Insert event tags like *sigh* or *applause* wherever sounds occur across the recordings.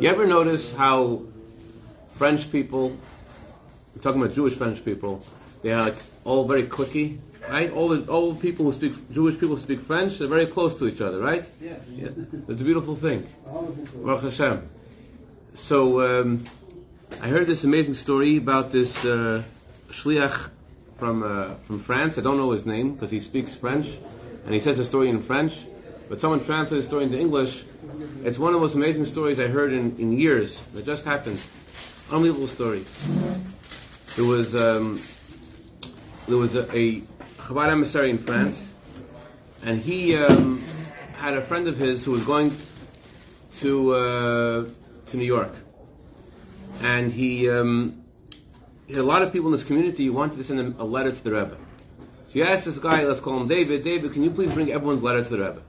You ever notice how French people, I'm talking about Jewish French people, they are like all very cliquey, right? All the all people who speak Jewish people who speak French, they're very close to each other, right? Yes. Yeah. It's a beautiful thing. Baruch Hashem. So um, I heard this amazing story about this uh, shliach from uh, from France. I don't know his name because he speaks French, and he says the story in French. But someone translated the story into English. It's one of the most amazing stories I heard in, in years. That just happened. Unbelievable story. There was um, there was a, a Chabad emissary in France, and he um, had a friend of his who was going to uh, to New York, and he, um, a lot of people in this community wanted to send him a letter to the Rebbe. So he asked this guy, let's call him David. David, can you please bring everyone's letter to the Rebbe?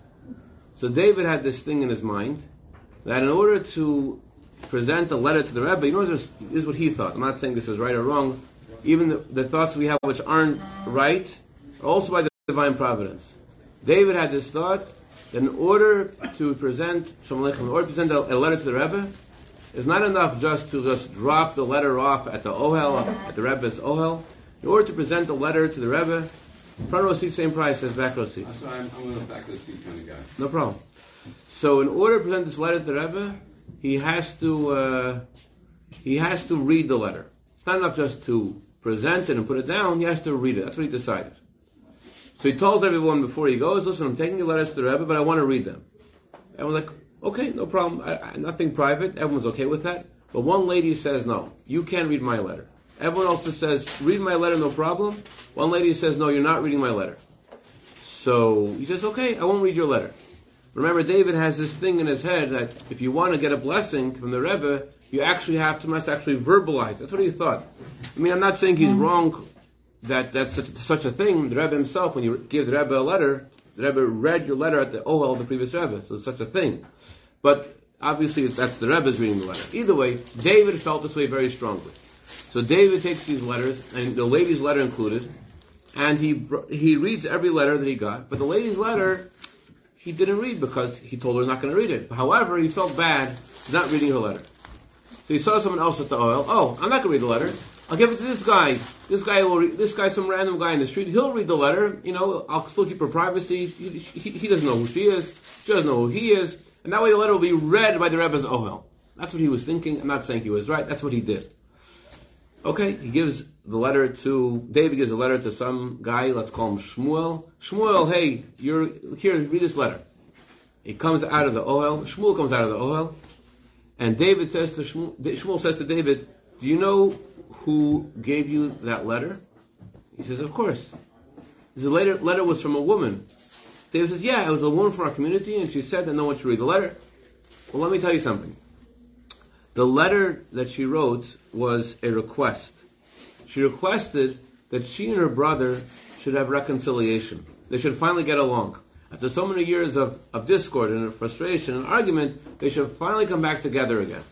So David had this thing in his mind that in order to present a letter to the Rebbe, you know, this is what he thought. I'm not saying this is right or wrong. Even the, the thoughts we have which aren't right are also by the divine providence. David had this thought that in order to present in order to present a, a letter to the Rebbe, it's not enough just to just drop the letter off at the Ohel, at the Rebbe's Ohel. In order to present the letter to the Rebbe, front row seat, same price as back row seat. That's why I'm, I'm a back row seat kind of guy. No problem. So in order to present this letter to the Rebbe, he has to uh, he has to read the letter. It's not enough just to present it and put it down. He has to read it. That's what he decided. So he tells everyone before he goes, "Listen, I'm taking the letters to the Rebbe, but I want to read them." Everyone's like, "Okay, no problem. I, I, nothing private. Everyone's okay with that." But one lady says, "No, you can't read my letter." Everyone else says, "Read my letter, no problem." One lady says, "No, you're not reading my letter." So he says, "Okay, I won't read your letter." Remember, David has this thing in his head that if you want to get a blessing from the Rebbe, you actually have to must actually verbalize. That's what he thought. I mean, I'm not saying he's mm-hmm. wrong that that's such, such a thing. The Rebbe himself, when you give the Rebbe a letter, the Rebbe read your letter at the Ohel of the previous Rebbe, so it's such a thing. But obviously, that's the Rebbe's reading the letter. Either way, David felt this way very strongly. So David takes these letters, and the lady's letter included, and he he reads every letter that he got. But the lady's letter he didn't read because he told her not going to read it. However, he felt bad not reading her letter. So he saw someone else at the ohel. Oh, I'm not going to read the letter. I'll give it to this guy. This guy will. Read, this guy, some random guy in the street. He'll read the letter. You know, I'll still keep her privacy. He, he, he doesn't know who she is. She doesn't know who he is. And that way, the letter will be read by the Rebbe's ohel. That's what he was thinking. I'm not saying he was right. That's what he did. Okay, he gives the letter to David. Gives a letter to some guy. Let's call him Shmuel. Shmuel, hey, you're here. Read this letter. He comes out of the ohel. Shmuel comes out of the ohel, and David says to Shmuel, Shmuel says to David, "Do you know who gave you that letter?" He says, "Of course." The letter letter was from a woman. David says, "Yeah, it was a woman from our community, and she said that no one should read the letter." Well, let me tell you something. The letter that she wrote was a request. She requested that she and her brother should have reconciliation. They should finally get along. After so many years of, of discord and frustration and argument, they should finally come back together again.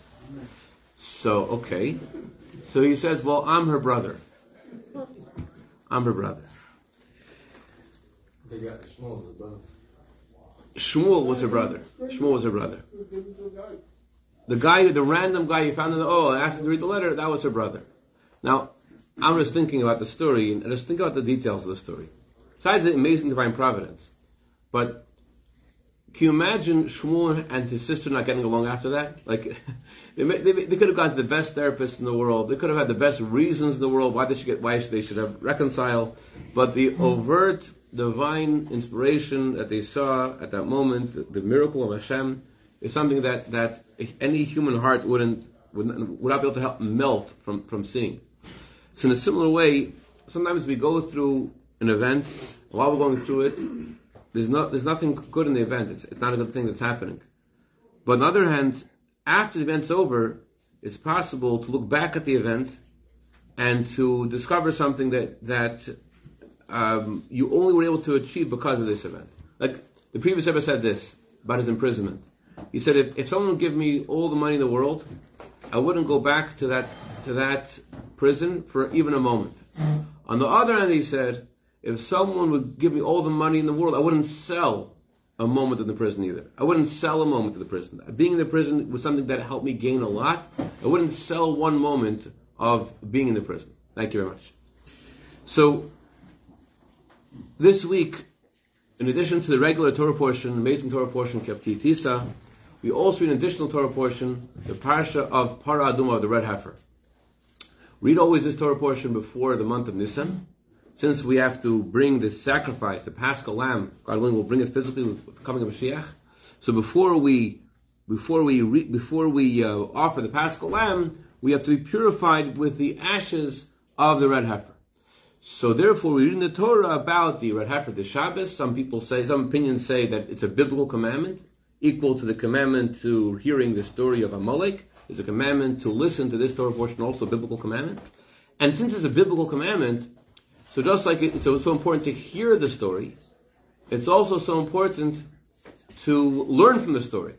So, okay. So he says, Well, I'm her brother. I'm her brother. They got Shmuel's the brother. Shmuel was her brother. Shmuel was her brother. The guy, the random guy you found in the oh, asked him to read the letter. That was her brother. Now, I'm just thinking about the story and just think about the details of the story. Besides the amazing divine providence, but can you imagine Shmuel and his sister not getting along after that? Like, *laughs* they, they, they could have gone to the best therapist in the world. They could have had the best reasons in the world why they should get, why they should have reconciled. But the overt divine inspiration that they saw at that moment, the, the miracle of Hashem, is something that, that any human heart wouldn't would not, would not be able to help melt from, from seeing. So in a similar way, sometimes we go through an event, while we're going through it, there's no there's nothing good in the event. It's, it's not a good thing that's happening. But on the other hand, after the event's over, it's possible to look back at the event and to discover something that that um, you only were able to achieve because of this event. Like the previous Rebbe said this about his imprisonment. He said, if, if someone would give me all the money in the world, I wouldn't go back to that to that prison for even a moment. On the other hand, he said, if someone would give me all the money in the world, I wouldn't sell a moment in the prison either. I wouldn't sell a moment in the prison. Being in the prison was something that helped me gain a lot. I wouldn't sell one moment of being in the prison. Thank you very much. So, this week, in addition to the regular Torah portion, amazing Torah portion, Kepti we also read an additional Torah portion, the parsha of Para Aduma, of the red heifer. Read always this Torah portion before the month of Nisan since we have to bring the sacrifice, the Paschal Lamb, God willing, we'll bring it physically with the coming of Mashiach. So before we, before we, re, before we uh, offer the Paschal Lamb, we have to be purified with the ashes of the red heifer. So therefore, we read in the Torah about the red heifer, the Shabbos. Some people say, some opinions say that it's a biblical commandment, equal to the commandment to hearing the story of Amalek. It's a commandment to listen to this Torah portion, also a biblical commandment. And since it's a biblical commandment, so just like it's so important to hear the story, it's also so important to learn from the story.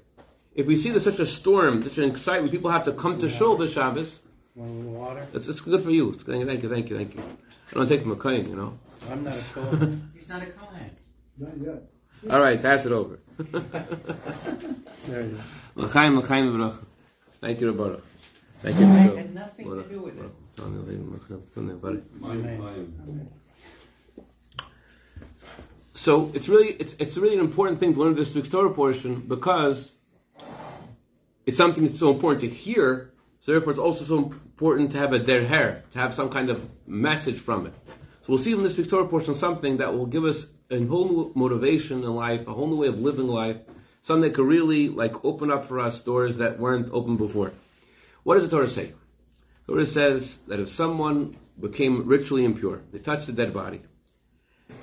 If we see there's such a storm, such an excitement, people have to come to Shul this Shabbos. Want a little water? It's, it's good for you. Thank you, thank you, thank you, thank you. I don't take from a kohen, you know. I'm not a Kohen. *laughs* He's not a Kohen. Not yet. All right, pass it over. there you go. L'chaim, l'chaim, v'rach. Thank you, Rabbaruch. Thank I you. had nothing to do with it. Mine, So it's really it's it's really an important thing to learn this week's Torah portion because it's something that's so important to hear. So therefore, it's also so important to have a derher, to have some kind of message from it. So we'll see in this week's Torah portion something that will give us a whole new motivation in life, a whole new way of living life, something that could really like open up for us doors that weren't open before. What does the Torah say? The Torah says that if someone became ritually impure, they touched a dead body,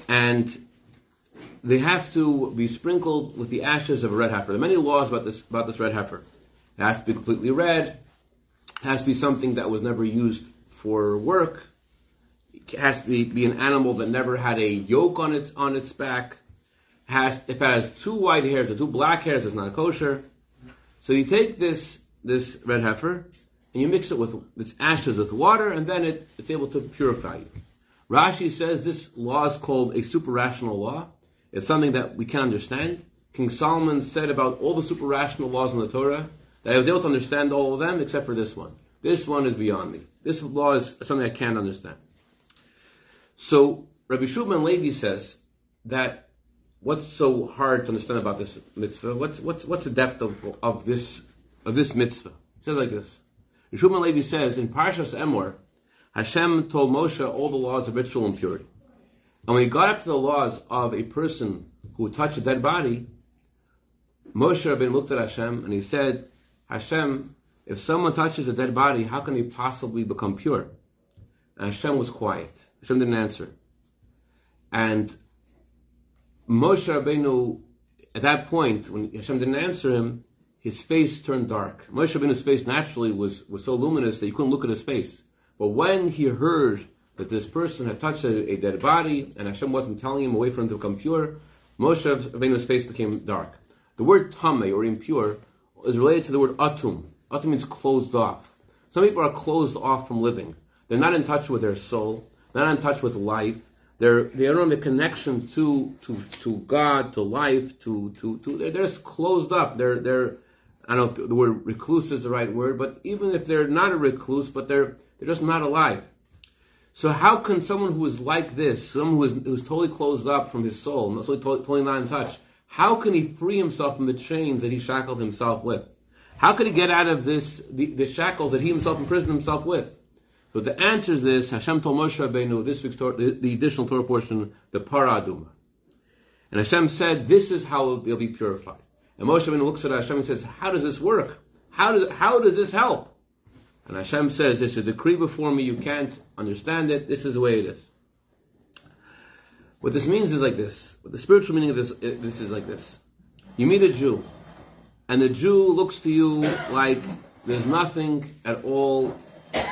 and they have to be sprinkled with the ashes of a red heifer. There are many laws about this about this red heifer. It has to be completely red. It has to be something that was never used for work. Has to be, be an animal that never had a yoke on its on its back. Has if it has two white hairs or two black hairs, it's not kosher. So you take this this red heifer and you mix it with its ashes with water, and then it, it's able to purify you. Rashi says this law is called a super rational law. It's something that we can understand. King Solomon said about all the super rational laws in the Torah that I was able to understand all of them except for this one. This one is beyond me. This law is something I can't understand. So Rabbi Shulman Levi says that what's so hard to understand about this mitzvah? What's what's what's the depth of, of this of this mitzvah? It says like this. Shulman Levi says in Parshas Emor, Hashem told Moshe all the laws of ritual impurity. And when he got up to the laws of a person who touched a dead body, Moshe Rabbeinu looked at Hashem and he said, Hashem, if someone touches a dead body, how can they possibly become pure? And Hashem was quiet. Hashem didn't answer. And Moshe Rabbeinu, at that point, when Hashem didn't answer him, his face turned dark. Moshe Rabbeinu's face naturally was, was so luminous that you couldn't look at his face. But when he heard that this person had touched a, a, dead body and Hashem wasn't telling him away from him to become pure, Moshe Rabbeinu's face became dark. The word tame or impure is related to the word atum. Atum means closed off. Some people are closed off from living. They're not in touch with their soul. Not in touch with life. They're they don't have a connection to to to God, to life, to to to. They're, just closed up. They're they're. I don't know the word recluse is the right word, but even if they're not a recluse, but they're they're just not alive. So how can someone who is like this, someone who is, who is totally closed up from his soul, totally, totally not in touch, how can he free himself from the chains that he shackled himself with? How could he get out of this the, the shackles that he himself imprisoned himself with? So the answer is this: Hashem told Moshe Rabbeinu this week's Torah, the, the additional Torah portion, the Para Aduma, and Hashem said, "This is how they'll be purified." And Moshe Rabbeinu looks at Hashem and says, "How does this work? How does how does this help?" And Hashem says, "There's a decree before me. You can't understand it. This is the way it is." What this means is like this. What the spiritual meaning of this this is like this. You meet a Jew, and the Jew looks to you like there's nothing at all,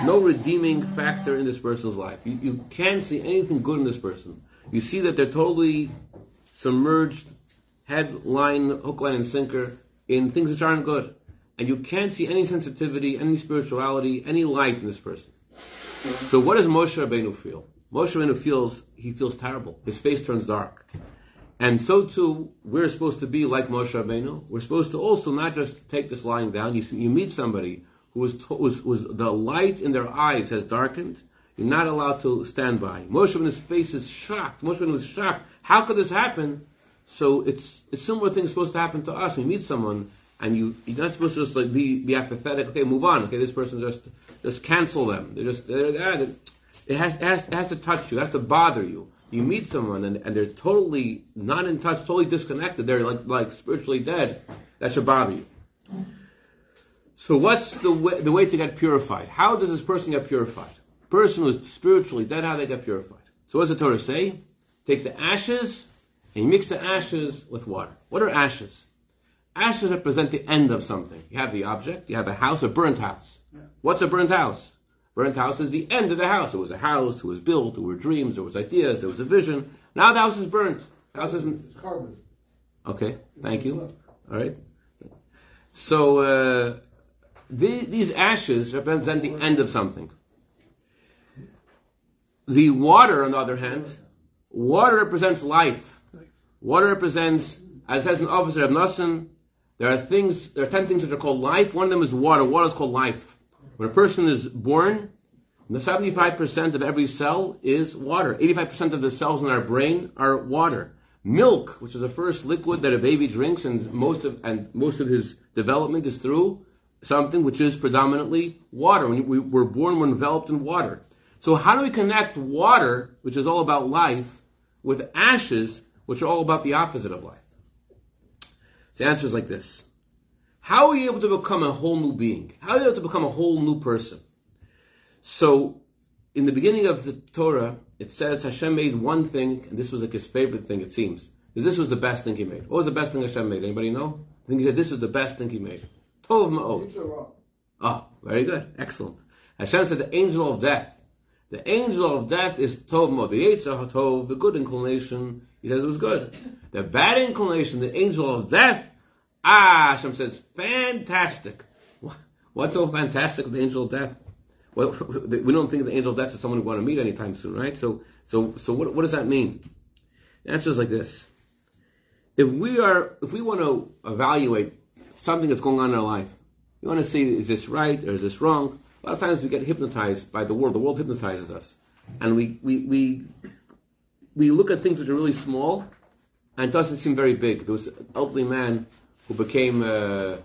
no redeeming factor in this person's life. You, you can't see anything good in this person. You see that they're totally submerged, head, line, hook, line, and sinker in things which aren't good. And you can't see any sensitivity, any spirituality, any light in this person. So what does Moshe Rabbeinu feel? Moshe Rabbeinu feels he feels terrible. His face turns dark, And so too, we're supposed to be like Moshe Rabbeinu. We're supposed to also not just take this lying down. You, you meet somebody who was, was, was the light in their eyes has darkened. You're not allowed to stand by. Moshe Rabbeinu's face is shocked. Moshe was shocked. How could this happen? So it's it's similar things supposed to happen to us. You meet someone and you you're not supposed to just like be be apathetic. Okay, move on. Okay, this person just just cancel them. They're just they're, they're, it has, it has it has to touch you. It has to bother you. You meet someone and, and they're totally not in touch, totally disconnected. They're like like spiritually dead. That should bother you. So what's the way, the way to get purified? How does this person get purified? person who is spiritually dead, how they get purified? So what does the Torah say? Take the ashes and you mix the ashes with water. What are ashes? Ashes represent the end of something. You have the object, you have a house, a burnt house. What's a burnt house? Burnt house is the end of the house. It was a house, it was built, there were dreams, there was ideas, there was a vision. Now the house is burnt. The house isn't. It's carbon. Okay, thank you. All right. So uh, the, these ashes represent the end of something. The water, on the other hand, water represents life. Water represents, as says the opposite of Nassim, there are things, there are ten things that are called life. One of them is water. Water is called life. When a person is born, the 75% of every cell is water. 85% of the cells in our brain are water. Milk, which is the first liquid that a baby drinks, and most of and most of his development is through something which is predominantly water. We were born, we're enveloped in water. So how do we connect water, which is all about life, with ashes, which are all about the opposite of life? The answer is like this. How are you able to become a whole new being? How are you able to become a whole new person? So, in the beginning of the Torah, it says Hashem made one thing, and this was like his favorite thing, it seems. Because this was the best thing he made. What was the best thing Hashem made? Anybody know? I think he said this was the best thing he made. Tov Ma'od. Oh, very good. Excellent. Hashem said the angel of death. The angel of death is Tov Ma'od. The Yetzer Tov, the good inclination, he says it was good. The bad inclination, the angel of death, ah, Hashem says, fantastic. *laughs* What's so fantastic with the angel of death? Well, *laughs* we don't think of the angel of death as someone we want to meet anytime soon, right? So, so, so what, what does that mean? The answer is like this. If we are, if we want to evaluate something that's going on in our life, we want to see, is this right or is this wrong? A lot of times we get hypnotized by the world. The world hypnotizes us. And we, we, we, we look at things that are really small and it doesn't seem very big. There was an elderly man who became, uh,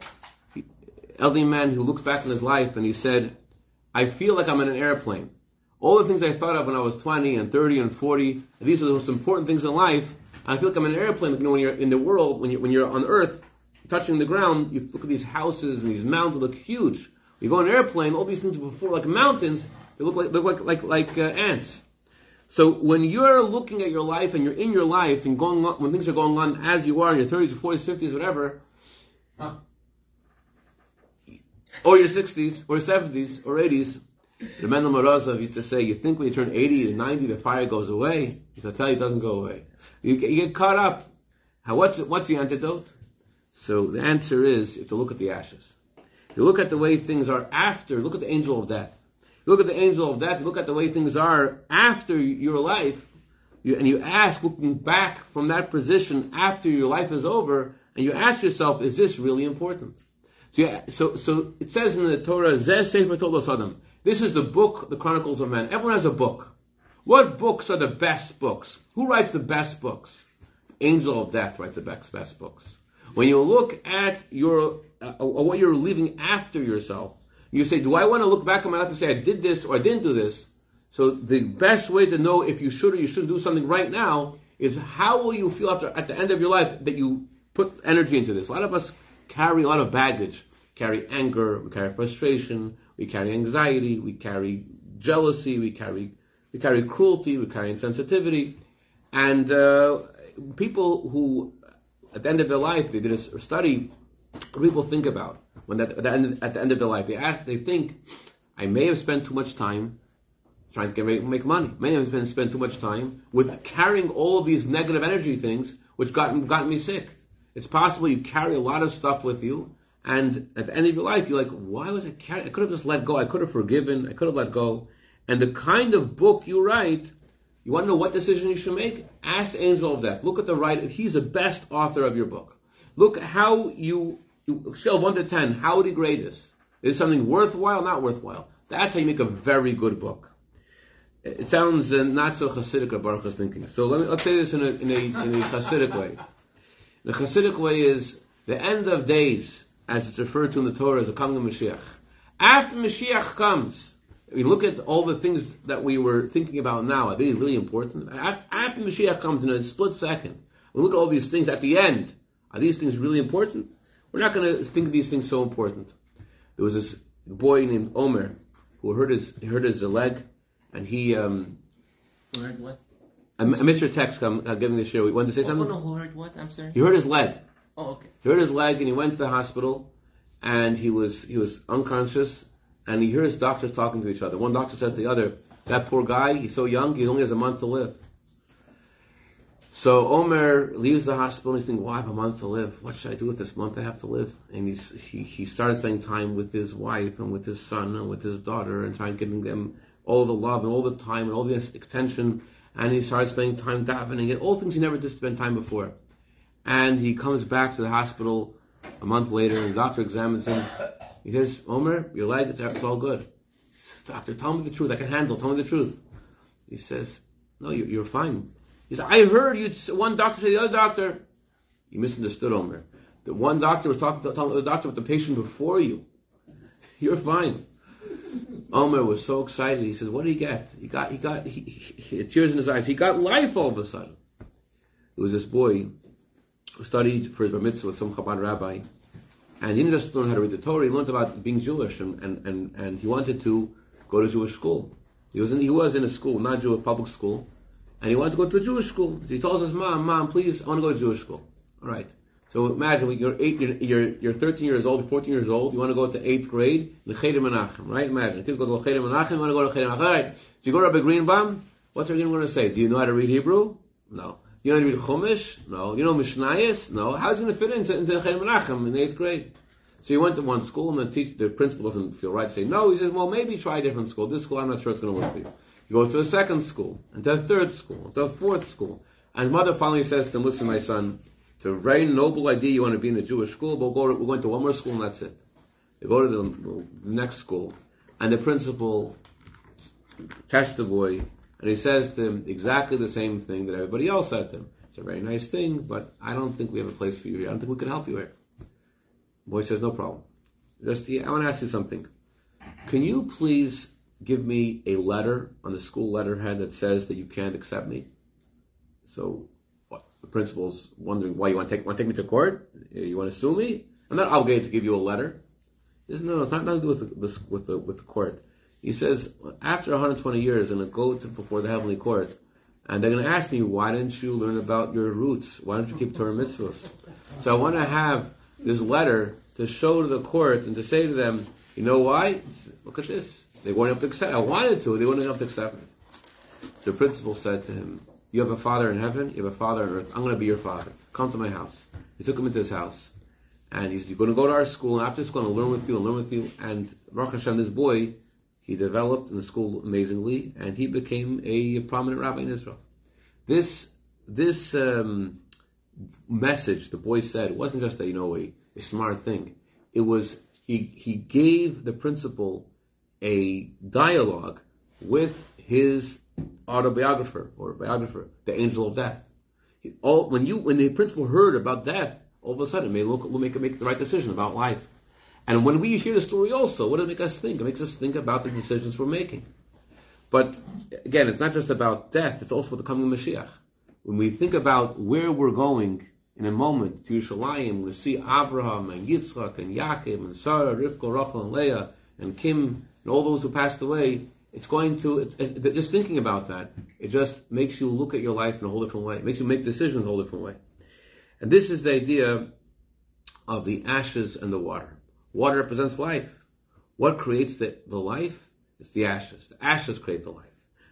elderly man who looked back in his life and he said, I feel like I'm in an airplane. All the things I thought of when I was 20 and 30 and 40, these are the most important things in life. I feel like I'm in an airplane. You know, when you're in the world, when you're, when you're on Earth, touching the ground, you look at these houses and these mountains look huge. You go on an airplane, all these things before like mountains, they look like look like like like uh, ants. So when you're looking at your life and you're in your life and going on, when things are going on as you are in your 30s or 40s, 50s, whatever, huh? or your 60s or 70s or 80s, the Mendel Morozov used to say, you think when you turn 80 to 90, the fire goes away? He said, I tell you, it doesn't go away. You get, you get caught up. How, what's, what's the antidote? So the answer is, to look at the ashes. You look at the way things are after, look at the angel of death. You look at the angel of death, you look at the way things are after your life, you, and you ask, looking back from that position after your life is over, and you ask yourself, is this really important? So, yeah, so, so it says in the Torah, Zeh Sefer Toldos Adam. This is the book, the Chronicles of Men. Everyone has a book. What books are the best books? Who writes the best books? Angel of Death writes the best, best books. When you look at your uh, what you're leaving after yourself, you say, "Do I want to look back on my life and say I did this or I didn't do this?" So the best way to know if you should or you shouldn't do something right now is how will you feel after at the end of your life that you put energy into this. A lot of us carry a lot of baggage. Carry anger, we carry frustration, we carry anxiety, we carry jealousy, we carry we carry cruelty, we carry insensitivity, and uh, people who at the end of their life, they did a study. People think about when at the, end, at the end of their life, they ask, they think, I may have spent too much time trying to get, make money. May have spent too much time with carrying all of these negative energy things, which got got me sick. It's possible you carry a lot of stuff with you, and at the end of your life, you're like, why was I carrying? I could have just let go. I could have forgiven. I could have let go. And the kind of book you write You want to know what decision you should make? Ask the angel of death. Look at the writer. He's the best author of your book. Look how you, you scale one to ten. How would he grade this? Is something worthwhile? Not worthwhile. That's how you make a very good book. It sounds uh, not so Hasidic, Baruch is thinking. So let me, let's say this in a, in a, in a Hasidic way. The Hasidic way is the end of days, as it's referred to in the Torah, is the coming of Mashiach. After Mashiach comes, we look at all the things that we were thinking about now. Are they really important? After, Mashiach comes in a split second, we look at all these things at the end. Are these things really important? We're not going to think of these things so important. There was this boy named Omer who hurt his hurt his leg, and he um, Heard what? I, I missed your text. I'm, I'm giving the show. You wanted to say Oh, something? no, who heard what? I'm sorry. He hurt his leg. Oh, okay. He hurt his leg, and he went to the hospital, and he was he was unconscious, and he hears doctors talking to each other. One doctor says to the other, "That poor guy, he's so young, he only has a month to live." So Omer leaves the hospital, and he's thinking, "Well, I have a month to live. What should I do with this month I have to live?" And he's he, he started spending time with his wife and with his son and with his daughter, and trying getting them all the love and all the time and all the attention. And he started spending time davening and all things he never did spend time before. And he comes back to the hospital a month later, and the doctor examines him. He says, Omer, your leg, it's, it's all good. Says, doctor, tell me the truth. I can handle. Tell me the truth. He says, no, you're, you're fine. He said, I heard you, one doctor say the other doctor. You misunderstood, Omer. The one doctor was talking to the doctor about the patient before you. *laughs* You're fine. Omer was so excited. He says, "What did he get? He got, he got, he, he, tears in his eyes. He got life all of a sudden." There was this boy who studied for his bar mitzvah with some Chabad rabbi, and he didn't just learn how to read the Torah. He learned about being Jewish, and, and, and, and he wanted to go to Jewish school. He was in, he was in a school, not Jewish public school, and he wanted to go to a Jewish school. So he tells his mom, "Mom, please, I want to go to Jewish school." All right. So imagine you're eight, you're, you're, you're 13 years old, 14 years old. You want to go to eighth grade, the Cheder Menachem, right? Imagine kids go to Cheder Menachem. You want to go to Cheder Menachem. All right. So you go to Rabbi Greenbaum. What's Rabbi Greenbaum going to say? Do you know how to read Hebrew? No. You know how to read Chumash? No. You know Mishnayos? No. How's he going to fit into into Cheder Menachem in eighth grade? So he went to one school, and the teacher, the principal doesn't feel right say no. He says, "Well, maybe try a different school. This school, I'm not sure it's going to work for you." He goes to a second school, and to a third school, to a fourth school, and mother finally says to him, "Listen, my son." It's a very noble idea. You want to be in a Jewish school, but we'll go to, we're going to one more school and that's it. They go to the, the next school, and the principal tests the boy, and he says to him exactly the same thing that everybody else said to him. It's a very nice thing, but I don't think we have a place for you here. I don't think we can help you here. Boy says, no problem. Just, I want to ask you something. Can you please give me a letter on the school letterhead that says that you can't accept me? So what, the principal's wondering why you want to take want to take me to court. You want to sue me? I'm not obligated to give you a letter. He says, no, it's not nothing to do with the, with the with the court. He says after 120 years, I'm going to go to, before the heavenly court, and they're going to ask me why didn't you learn about your roots? Why don't you keep Torah mitzvahs? So I want to have this letter to show to the court and to say to them, you know why? Look at this. They weren't able to accept. I wanted to. They weren't able to accept it. The principal said to him, you have a father in heaven, you have a father on earth. I'm going to be your father. Come to my house. He took him into his house. And he said, You're going to go to our school, and after school, I'm going to learn with you and learn with you. And Baruch Hashem, this boy, he developed in the school amazingly, and he became a prominent rabbi in Israel. This, this um, message the boy said wasn't just a, you know, a, a smart thing. It was, he, he gave the principal a dialogue with his autobiographer or biographer, the angel of death. He- All, when you when the principal heard about death, all of a sudden may look will make make the right decision about life. And when we hear the story, also, what does it make us think? It makes us think about the decisions we're making. But again, it's not just about death; it's also about the coming of Mashiach. When we think about where we're going in a moment to Yerushalayim, we see Abraham and Yitzchak and Yaakov and Sarah, Rivka, Rachel and Leah and Kim and all those who passed away. It's going to it, it, just thinking about that. It just makes you look at your life in a whole different way. It makes you make decisions a whole different way. And this is the idea of the ashes and the water. Water represents life. What creates the, the life? It's the ashes. The ashes create the life.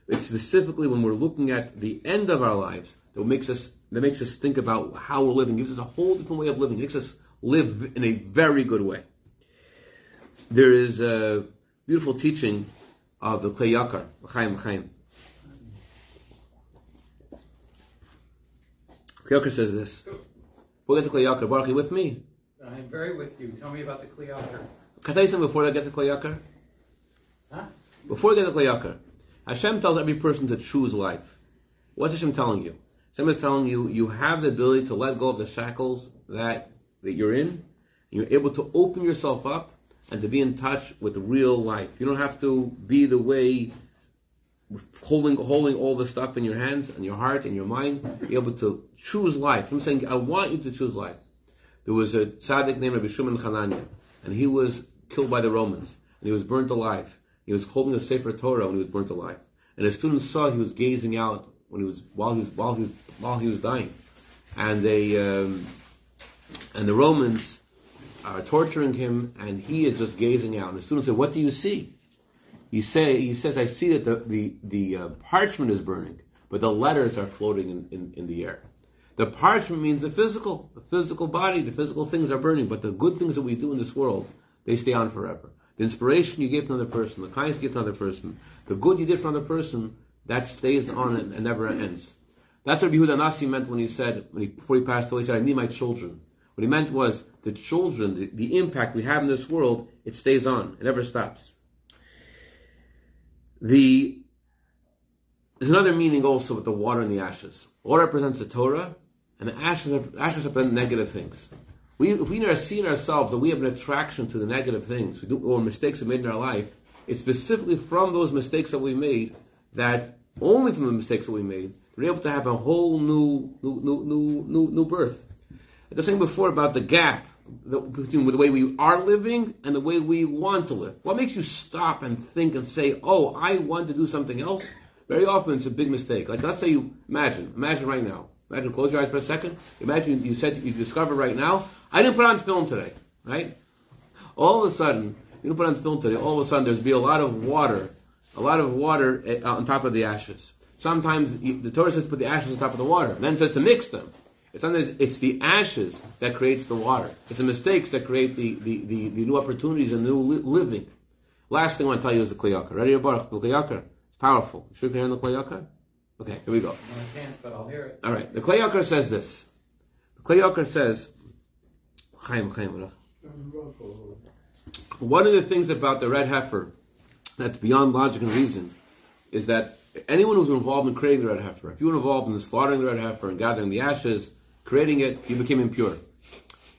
It's specifically when we're looking at the end of our lives that makes us that makes us think about how we're living, gives us a whole different way of living, makes us live in a very good way. There is a beautiful teaching of the Klei Yakar, Chaim Chaim. Kli Yakar says this. We'll get to Kli Yakar. Baruch, you with me? I'm very with you. Tell me about the Kli Yakar. Can I tell you something before I get to Kli Yakar? Huh? Before I get to Kli Yakar, Hashem tells every person to choose life. What's Hashem telling you? Hashem is telling you you have the ability to let go of the shackles that, that you're in. You're able to open yourself up and to be in touch with real life. You don't have to be the way holding holding all the stuff in your hands and your heart and your mind. Be able to choose life. I'm saying I want you to choose life. There was a tzaddik named Rabbi Shimon Chananya, and he was killed by the Romans, and he was burnt alive. He was holding a Sefer Torah when he was burnt alive, and his students saw he was gazing out when he was while he was while he was while he was dying, and they um, and the Romans are torturing him, and he is just gazing out. And the students say, "What do you see?" He say he says, "I see that the the the uh, parchment is burning, but the letters are floating in, in, in the air." The parchment means the physical, the physical body, the physical things are burning, but the good things that we do in this world, they stay on forever. The inspiration you gave to another person, the kindness you give to another person, the good you did for another person, that stays on and, and never ends. That's what Yehuda Nasi meant when he said, when he, before he passed away, he said, I need my children. What he meant was, the children, the, the impact we have in this world, it stays on. It never stops. The, there's another meaning also with the water and the ashes. Water represents the Torah, and the ashes, are, ashes represent negative things. We, if we see in ourselves that we have an attraction to the negative things, we do, or mistakes we made in our life, it's specifically from those mistakes that we made that only from the mistakes that we made, we're able to have a whole new, new, new, new, new, birth. I was saying before about the gap between the way we are living and the way we want to live. What makes you stop and think and say, "Oh, I want to do something else"? Very often, it's a big mistake. Like let's say you imagine, imagine right now. Imagine, close your eyes for a second. Imagine you said you discover right now, I didn't put on tefillin today, right? All of a sudden, you didn't put on tefillin today. All of a sudden, there's be a lot of water, a lot of water eh, on top of the ashes. Sometimes the Torah says to put the ashes on top of the water. Then it says to mix them. It's, it's the ashes that creates the water. It's the mistakes that create the, the, the, the new opportunities and new li- living. Last thing I want to tell you is the Kli Yakar. Ready, Baruch? The Kli Yakar. It's powerful. You sure you can hear the Kli Yakar? Okay, here we go. No, I can't, but I'll hear it. All right. The Kli Yakar says this. The Kli Yakar says, Chaim, Chaim, one of the things about the red heifer that's beyond logic and reason is that anyone who's involved in creating the red heifer, if you were involved in the slaughtering the red heifer and gathering the ashes, creating it, you became impure.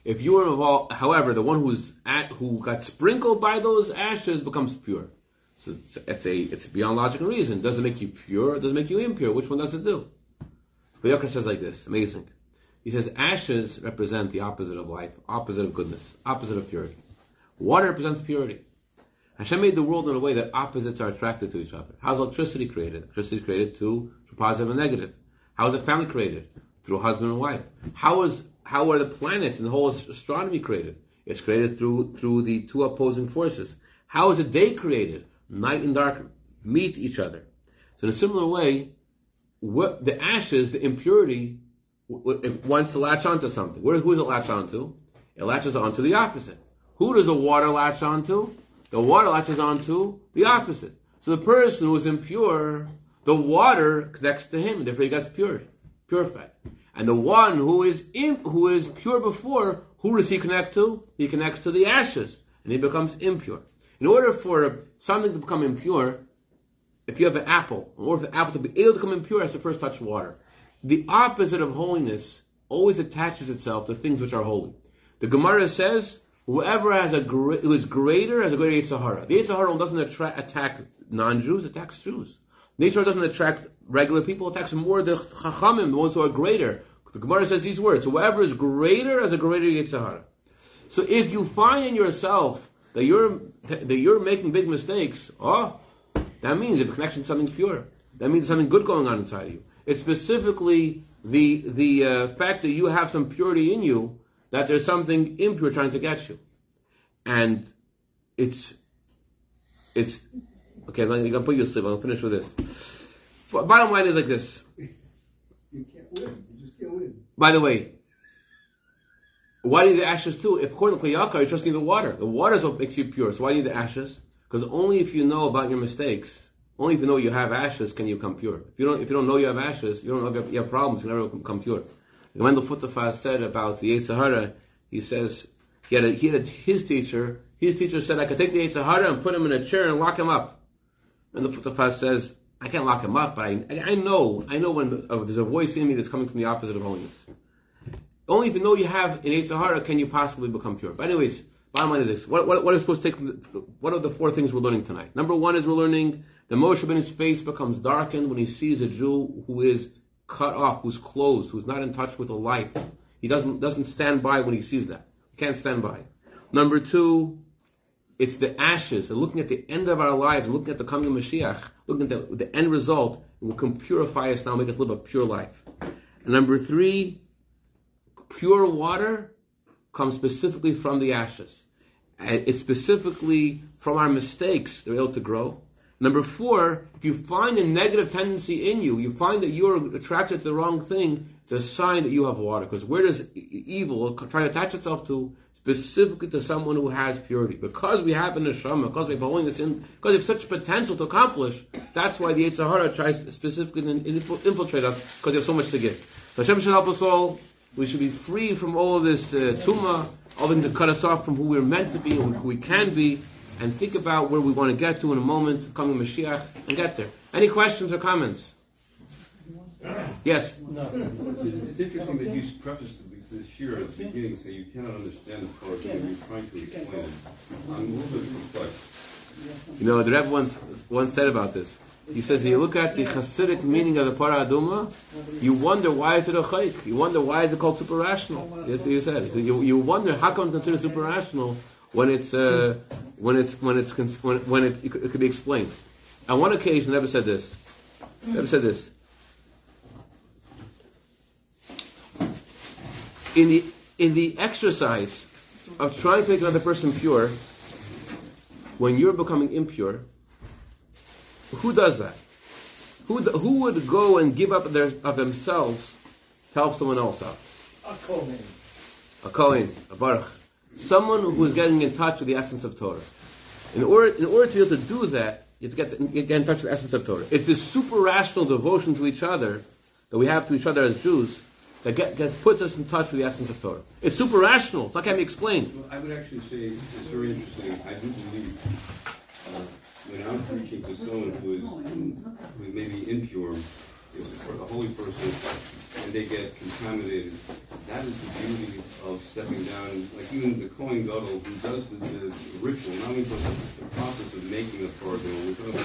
If you were involved, however, the one who's at, who got sprinkled by those ashes becomes pure. So it's a it's beyond logic and reason. Does it make you pure? Does it make you impure? Which one does it do? Vayakar says like this, amazing. He says ashes represent the opposite of life, opposite of goodness, opposite of purity. Water represents purity. Hashem made the world in a way that opposites are attracted to each other. How's electricity created? Electricity is created to, through positive and negative. How is a family created? Through husband and wife. How is how are the planets and the whole astronomy created? It's created through through the two opposing forces. How is a day created? Night and dark meet each other. So in a similar way, what, the ashes, the impurity, it wants to latch onto something. Where, who does it latch onto? It latches onto the opposite. Who does the water latch onto? The water latches onto the opposite. So the person who is impure, the water connects to him, therefore he gets pure, purified. And the one who is in, who is pure before, who does he connect to? He connects to the ashes, and he becomes impure. In order for something to become impure, if you have an apple, in order for the apple to be able to become impure, it has to first touch water. The opposite of holiness always attaches itself to things which are holy. The Gemara says, whoever has a who is greater has a greater Yetzer Hara. The Yetzer Hara doesn't attack non-Jews, attacks Jews. Yetzer Hara doesn't attract regular people, attacks more the Chachamim, the ones who are greater. The Gemara says these words, whoever is greater has a greater Yetzer Hara. So if you find in yourself that you're that you're making big mistakes, oh, that means a connection to something pure. That means something good going on inside of you. It's specifically the the uh, fact that you have some purity in you that there's something impure trying to get you, and it's it's okay. I'm gonna put you to sleep. I'm gonna finish with this. Bottom line is like this. You can't win. You just can't win. By the way, why do you need the ashes too? If according to Kli Yakar, you're just need the water. The water is what makes you pure. So why do you need the ashes? Because only if you know about your mistakes, only if you know you have ashes, can you come pure. If you don't, if you don't know you have ashes, you don't know you have problems, you can never become pure. Mendel Futerfas said about the Yetzer Hara, he says he had, a, he had a, his teacher. His teacher said I could take the Yetzer Hara and put him in a chair and lock him up. Mendel Futerfas says I can't lock him up, but I, I know I know when uh, there's a voice in me that's coming from the opposite of holiness. Only if you know you have an Yetzer Hara can you possibly become pure. But anyways, bottom line is this: what, what, is supposed to take? The, what are the four things we're learning tonight? Number one is we're learning the Moshe Rabbeinu's face becomes darkened when he sees a Jew who is cut off, who's closed, who's not in touch with the life. He doesn't doesn't stand by when he sees that. He can't stand by. Number two, it's the ashes. And looking at the end of our lives, and looking at the coming of Mashiach, looking at the, the end result, it can purify us now, make us live a pure life. And number three, pure water comes specifically from the ashes. And It's specifically from our mistakes they're able to grow. Number four, if you find a negative tendency in you, you find that you're attracted to the wrong thing, it's a sign that you have water. Because where does evil try to attach itself to? Specifically to someone who has purity. Because we have an neshama, because we have holiness in, because we have such potential to accomplish, that's why the Yetzer Hara tries specifically to infiltrate us, because we have so much to give. So Hashem should help us all. We should be free from all of this uh, tumah, all of them to cut us off from who we're meant to be and who we can be, and think about where we want to get to in a moment, coming Mashiach, and get there. Any questions or comments? Yes. No. It's interesting that you prefaced the the shiur at the beginning, say you cannot understand the Torah, because you're trying to explain it. I'm a little bit perplexed. You know, the Rebbe once, once said about this. He says, if you look at the Hasidic meaning of the Para Aduma, you wonder why is it a chayk? You wonder why is it called super rational? That's what he said. You, you wonder how come it's considered super rational when it's uh, when it's when it's when, when it, it, could, be explained. On one occasion, Rebbe said this. Never said this. In the in the exercise of trying to make another person pure, when you're becoming impure, who does that? Who, who would go and give up their, of themselves to help someone else out? A Kohen. A Kohen, a Baruch. Someone who is getting in touch with the essence of Torah. In order, in order to be able to do that, you have to get, get in touch with the essence of Torah. It's this super rational devotion to each other that we have to each other as Jews that get, get, puts us in touch with the essence of Torah. It's super rational. It's not can be explained. Well, I would actually say it's very interesting. I do believe uh, when I'm preaching to someone who is maybe impure, is a holy person, and they get contaminated, that is the beauty of stepping down. Like even the Kohen Gadol who does the, the ritual, not only for the, the process of making a Torah, we're talking about